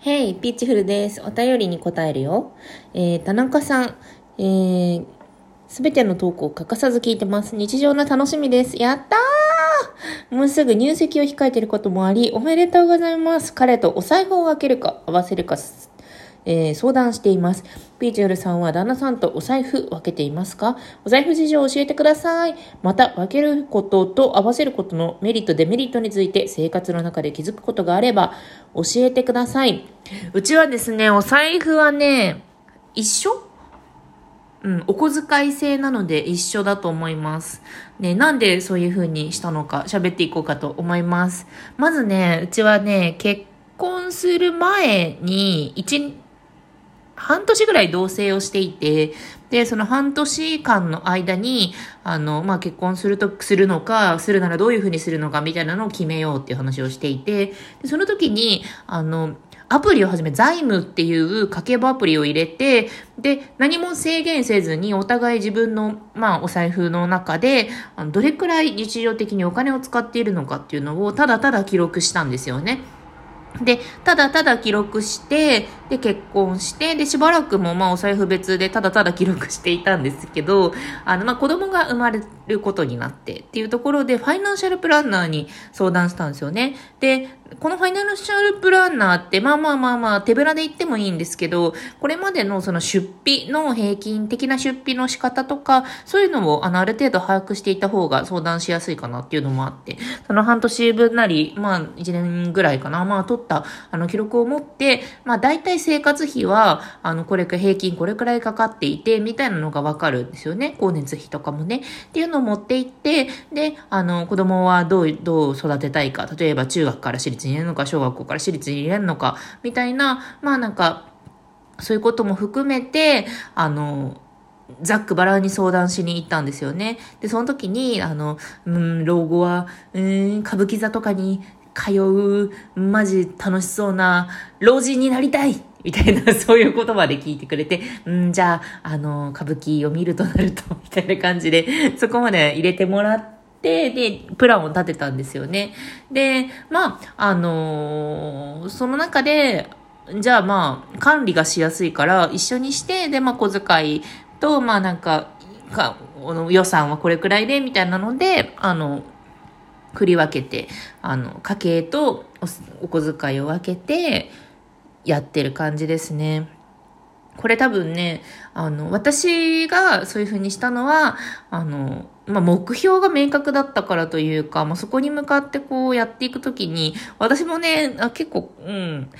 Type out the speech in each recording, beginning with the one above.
ヘイ、ピッチフルです。お便りに答えるよ。えー、田中さん、えー、すべての投稿を欠かさず聞いてます。日常の楽しみです。やったーもうすぐ入籍を控えていることもあり、おめでとうございます。彼とお財布を分けるか、合わせるか、えー、相談しています。ピーチフルさんは旦那さんとお財布分けていますか？お財布事情を教えてください。また、分けることと合わせることのメリット、デメリットについて生活の中で気づくことがあれば教えてください。うちはですね、お財布はね、一緒？うん、お小遣い制なので一緒だと思います。ね、なんでそういう風にしたのか喋っていこうかと思います。まずね、うちはね、結婚する前に、一、半年ぐらい同棲をしていて、で、その半年間の間に、あの、まあ、結婚すると、するのか、するならどういう風にするのかみたいなのを決めようっていう話をしていて、でその時に、あの、アプリをはじめ、財務っていう家計簿アプリを入れて、で、何も制限せずに、お互い自分の、まあ、お財布の中で、あのどれくらい日常的にお金を使っているのかっていうのを、ただただ記録したんですよね。で、ただただ記録して、で、結婚して、で、しばらくも、まあ、お財布別でただただ記録していたんですけど、あの、まあ、子供が生まれることになってっていうところで、ファイナンシャルプランナーに相談したんですよね。で、このファイナンシャルプランナーって、まあまあまあまあ、手ぶらで言ってもいいんですけど、これまでのその出費の平均的な出費の仕方とか、そういうのを、あの、ある程度把握していた方が相談しやすいかなっていうのもあって、その半年分なり、まあ、1年ぐらいかな、まあ、取った、あの、記録を持って、まあ、大体生活費は、あの、これく、平均これくらいかかっていて、みたいなのがわかるんですよね。光熱費とかもね。っていうのを持っていって、で、あの、子供はどう、どう育てたいか。例えば、中学から私立に入れるのか、小学校から私立に入れるのか、みたいな、まあなんか、そういうことも含めて、あの、ざっくばらに相談しに行ったんですよね。で、その時に、あの、うん、老後は、うん、歌舞伎座とかに通う、マジ楽しそうな、老人になりたいみたいな、そういう言葉で聞いてくれて、うん、じゃあ、あの、歌舞伎を見るとなると、みたいな感じで、そこまで入れてもらって、で、プランを立てたんですよね。で、まあ、あのその中で、じゃあまあ、管理がしやすいから、一緒にして、で、まあ、小遣いと、まあなんか、か、この予算はこれくらいで、みたいなので、あの、振り分けて、あの、家計とお小遣いを分けて、やってる感じですね。これ多分ね、あの、私がそういうふうにしたのは、あの、まあ、目標が明確だったからというか、まあ、そこに向かってこうやっていくときに、私もね、あ結構、うん、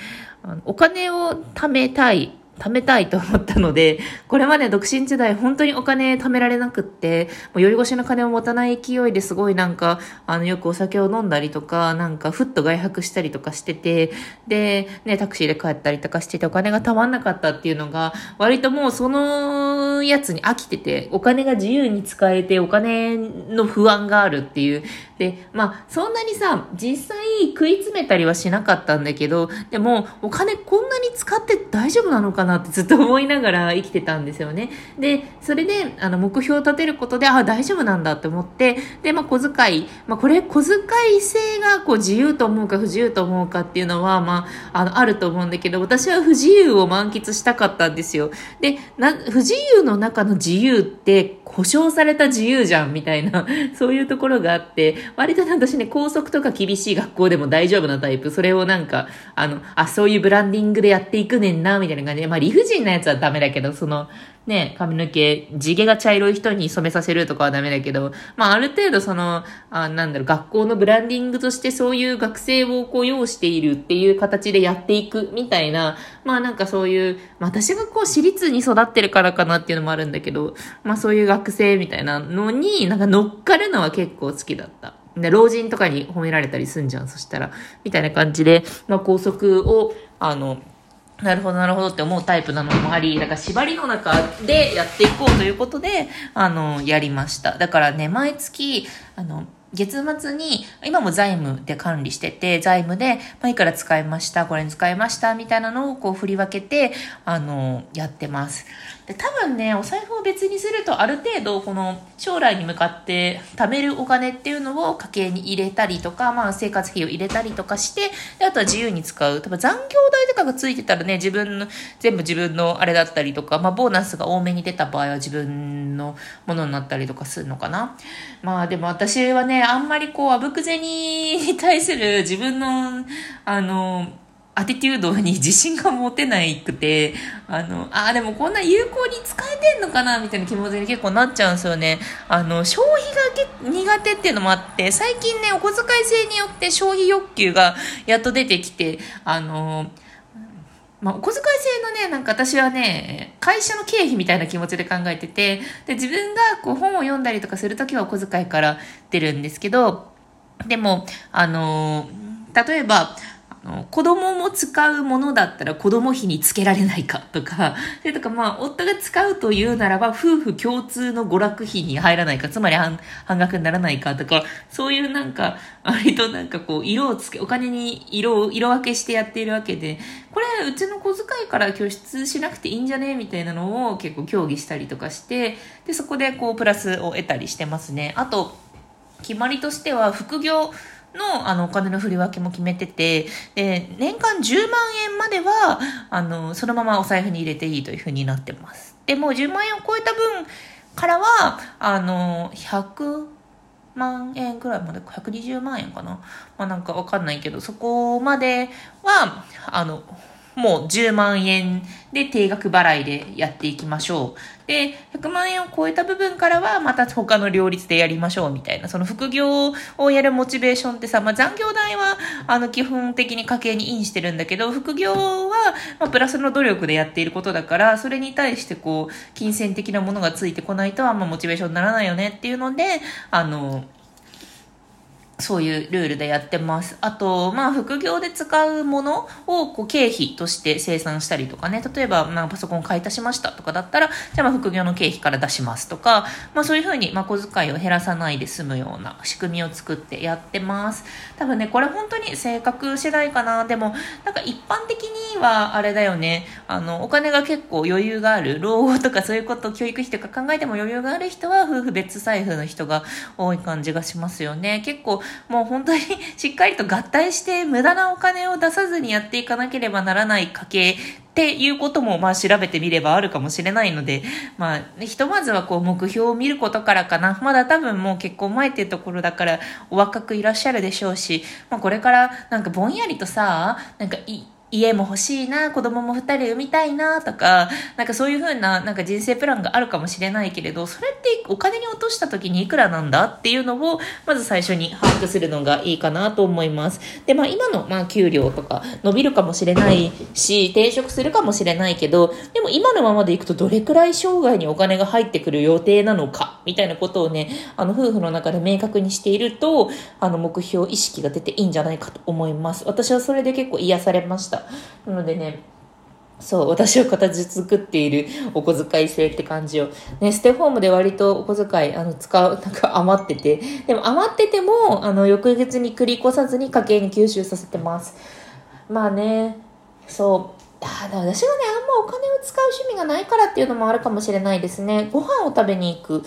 お金を貯めたい。貯めたいと思ったので、これまで独身時代本当にお金貯められなくって、もう酔い越しの金を持たない勢いですごいなんか、あの、よくお酒を飲んだりとか、なんか、ふっと外泊したりとかしてて、で、ね、タクシーで帰ったりとかしてて、お金が貯まんなかったっていうのが、割ともうそのやつに飽きてて、お金が自由に使えて、お金の不安があるっていう。で、まあ、そんなにさ、実際食い詰めたりはしなかったんだけど、でも、お金こんなに使って大丈夫なのかなってずっと 思いながら生きてたんですよね。で、それで、あの、目標を立てることで、あ、大丈夫なんだって思って、で、まあ、小遣い、まあ、これ、小遣い制が、こう、自由と思うか不自由と思うかっていうのは、まあ、あの、あると思うんだけど、私は不自由を満喫したかったんですよ。で、な、不自由のの中の自由って、保証された自由じゃん、みたいな、そういうところがあって、割と私ね、校則とか厳しい学校でも大丈夫なタイプ。それをなんか、あの、あ、そういうブランディングでやっていくねんな、みたいな感じで、まあ理不尽なやつはダメだけど、その、ね、髪の毛、地毛が茶色い人に染めさせるとかはダメだけど、まあある程度その、あなんだろう、学校のブランディングとしてそういう学生をこう要しているっていう形でやっていくみたいな、まあなんかそういう、まあ私がこう私立に育ってるからかなっていうのもあるんだけど、まあそういう学生みたいなのになんか乗っかるのは結構好きだった。で、老人とかに褒められたりすんじゃん、そしたら。みたいな感じで、まあ校則を、あの、なるほど、なるほどって思うタイプなのもあり、だから縛りの中でやっていこうということで、あの、やりました。だからね、毎月、あの、月末に、今も財務で管理してて、財務で、まあ、いくら使いました、これに使いました、みたいなのをこう振り分けて、あの、やってます。で、多分ね、お財布を別にすると、ある程度、この、将来に向かって貯めるお金っていうのを家計に入れたりとか、まあ、生活費を入れたりとかして、であとは自由に使う。多分残業代とかがついてたらね、自分の、全部自分のあれだったりとか、まあ、ボーナスが多めに出た場合は自分のものになったりとかするのかな。まあ、でも私はね、あんまりこう、あぶく銭に対する自分の、あの、アティテュードに自信が持てないくて、あの、あ、でもこんな有効に使えてんのかなみたいな気持ちに結構なっちゃうんですよね。あの、消費が苦手っていうのもあって、最近ね、お小遣い制によって消費欲求がやっと出てきて、あの、まあ、お小遣い制のね、なんか私はね、会社の経費みたいな気持ちで考えてて、で、自分がこう本を読んだりとかするときはお小遣いから出るんですけど、でも、あの例えば、子供も使うものだったら子供費につけられないかとか、それとかまあ、夫が使うというならば、夫婦共通の娯楽費に入らないか、つまり半額にならないかとか、そういうなんか、割となんかこう、色をつけ、お金に色を、色分けしてやっているわけで、これ、うちの小遣いから拠出しなくていいんじゃねみたいなのを結構協議したりとかして、で、そこでこう、プラスを得たりしてますね。あと、決まりとしては、副業、のあのお金の振り分けも決めてて、で、年間10万円までは、あの、そのままお財布に入れていいというふうになってます。で、もう10万円を超えた分からは、あの、100万円くらいまで、120万円かな。まあなんかわかんないけど、そこまでは、あの、もう10万円で定額払いでやっていきましょう。で、100万円を超えた部分からはまた他の両立でやりましょうみたいな、その副業をやるモチベーションってさ、まあ残業代はあの基本的に家計にインしてるんだけど、副業はまあプラスの努力でやっていることだから、それに対してこう、金銭的なものがついてこないとあんまモチベーションにならないよねっていうので、あの、そういうルールでやってます。あと、まあ、副業で使うものをこう経費として生産したりとかね、例えば、まあ、パソコン買い足しましたとかだったら、じゃあ、まあ、副業の経費から出しますとか、まあ、そういうふうに、まあ、小遣いを減らさないで済むような仕組みを作ってやってます。多分ね、これ本当に性格次第かな。でも、なんか一般的には、あれだよね、あの、お金が結構余裕がある、老後とかそういうこと、教育費とか考えても余裕がある人は、夫婦別財布の人が多い感じがしますよね。結構、もう本当にしっかりと合体して無駄なお金を出さずにやっていかなければならない家計っていうこともまあ調べてみればあるかもしれないので、まあ、ひとまずはこう目標を見ることからかな。まだ多分もう結婚前っていうところだからお若くいらっしゃるでしょうし、まあこれからなんかぼんやりとさ、なんかい家も欲しいな、子供も二人産みたいな、とか、なんかそういう風な、なんか人生プランがあるかもしれないけれど、それってお金に落とした時にいくらなんだっていうのを、まず最初に把握するのがいいかなと思います。で、まあ今の、まあ給料とか伸びるかもしれないし、転職するかもしれないけど、でも今のままでいくとどれくらい生涯にお金が入ってくる予定なのか、みたいなことをね、あの夫婦の中で明確にしていると、あの目標意識が出ていいんじゃないかと思います。私はそれで結構癒されました。なのでね、そう、私は形作っているお小遣い制って感じを。ね、ステホームで割とお小遣い、あの、使う、なんか余ってて。でも余ってても、あの、翌月に繰り越さずに家計に吸収させてます。まあね、そう。あ私がね、あんまお金を使う趣味がないからっていうのもあるかもしれないですね。ご飯を食べに行く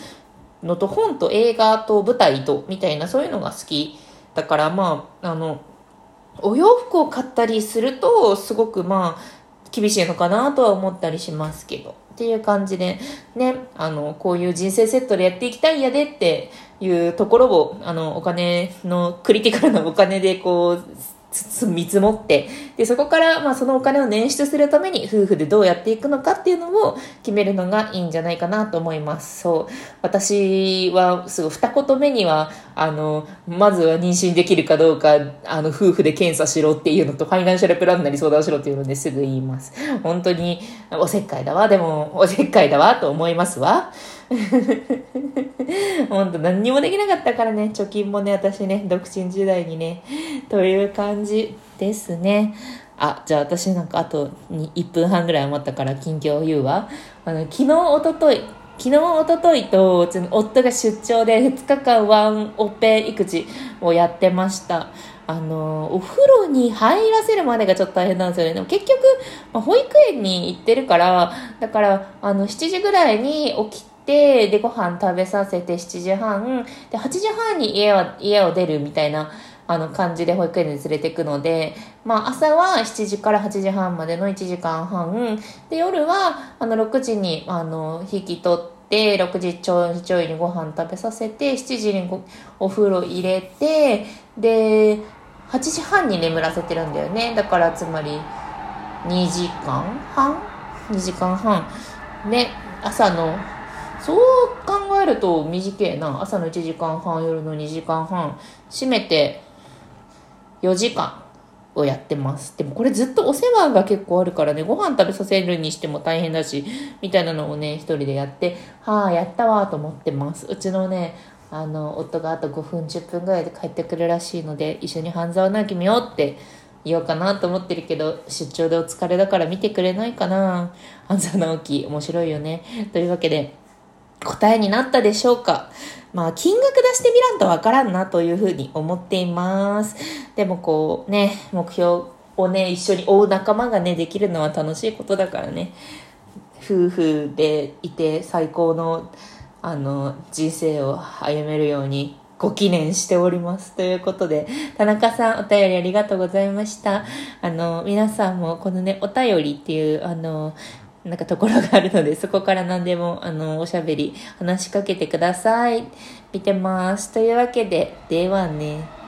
のと本と映画と舞台とみたいなそういうのが好き。だからまあ、あの、お洋服を買ったりすると、すごくまあ、厳しいのかなとは思ったりしますけど。っていう感じで、ね、あの、こういう人生セットでやっていきたいんやでっていうところを、あの、お金の、クリティカルなお金でこう、見積もって、で、そこから、まあ、そのお金を捻出するために、夫婦でどうやっていくのかっていうのを決めるのがいいんじゃないかなと思います。そう。私は、すごい、二言目には、あの、まずは妊娠できるかどうか、あの、夫婦で検査しろっていうのと、ファイナンシャルプランなり相談しろっていうのですぐ言います。本当に、おせっかいだわ。でも、おせっかいだわ、と思いますわ。ほんと何にもできなかったからね、貯金もね、私ね、独身時代にね、という感じですね。あ、じゃあ私なんかあと1分半ぐらい余ったから近況を言うわ。あの、昨日、おととい、昨日、おとといと、夫が出張で2日間ワンオペ育児をやってました。あの、お風呂に入らせるまでがちょっと大変なんですよね。でも結局、まあ、保育園に行ってるから、だから、あの、7時ぐらいに起きて、で、ご飯食べさせて7時半、で、8時半に家は、家を出るみたいな、あの感じで保育園に連れてくので、まあ朝は7時から8時半までの1時間半、で夜はあの6時にあの引き取ってて、6時ちょいちょいにご飯食べさせて、7時にお風呂入れて、で、8時半に眠らせてるんだよね。だからつまり2時間半 ?2 時間半。ね、朝のそう考えると短いな。朝の1時間半、夜の2時間半。閉めて4時間をやってます。でもこれずっとお世話が結構あるからね、ご飯食べさせるにしても大変だし、みたいなのをね、一人でやって、はあ、やったわと思ってます。うちのね、あの、夫があと5分、10分ぐらいで帰ってくるらしいので、一緒に半沢直樹見ようって言おうかなと思ってるけど、出張でお疲れだから見てくれないかな半沢直樹、面白いよね。というわけで、答えになったでしょうか？まあ、金額出してみらんとわからんなというふうに思っています。でもこうね、目標をね、一緒に追う仲間がね、できるのは楽しいことだからね、夫婦でいて最高の、あの、人生を歩めるようにご記念しております。ということで、田中さんお便りありがとうございました。あの、皆さんもこのね、お便りっていう、あの、なんかところがあるので、そこから何でも、あの、おしゃべり、話しかけてください。見てます。というわけで、ではね。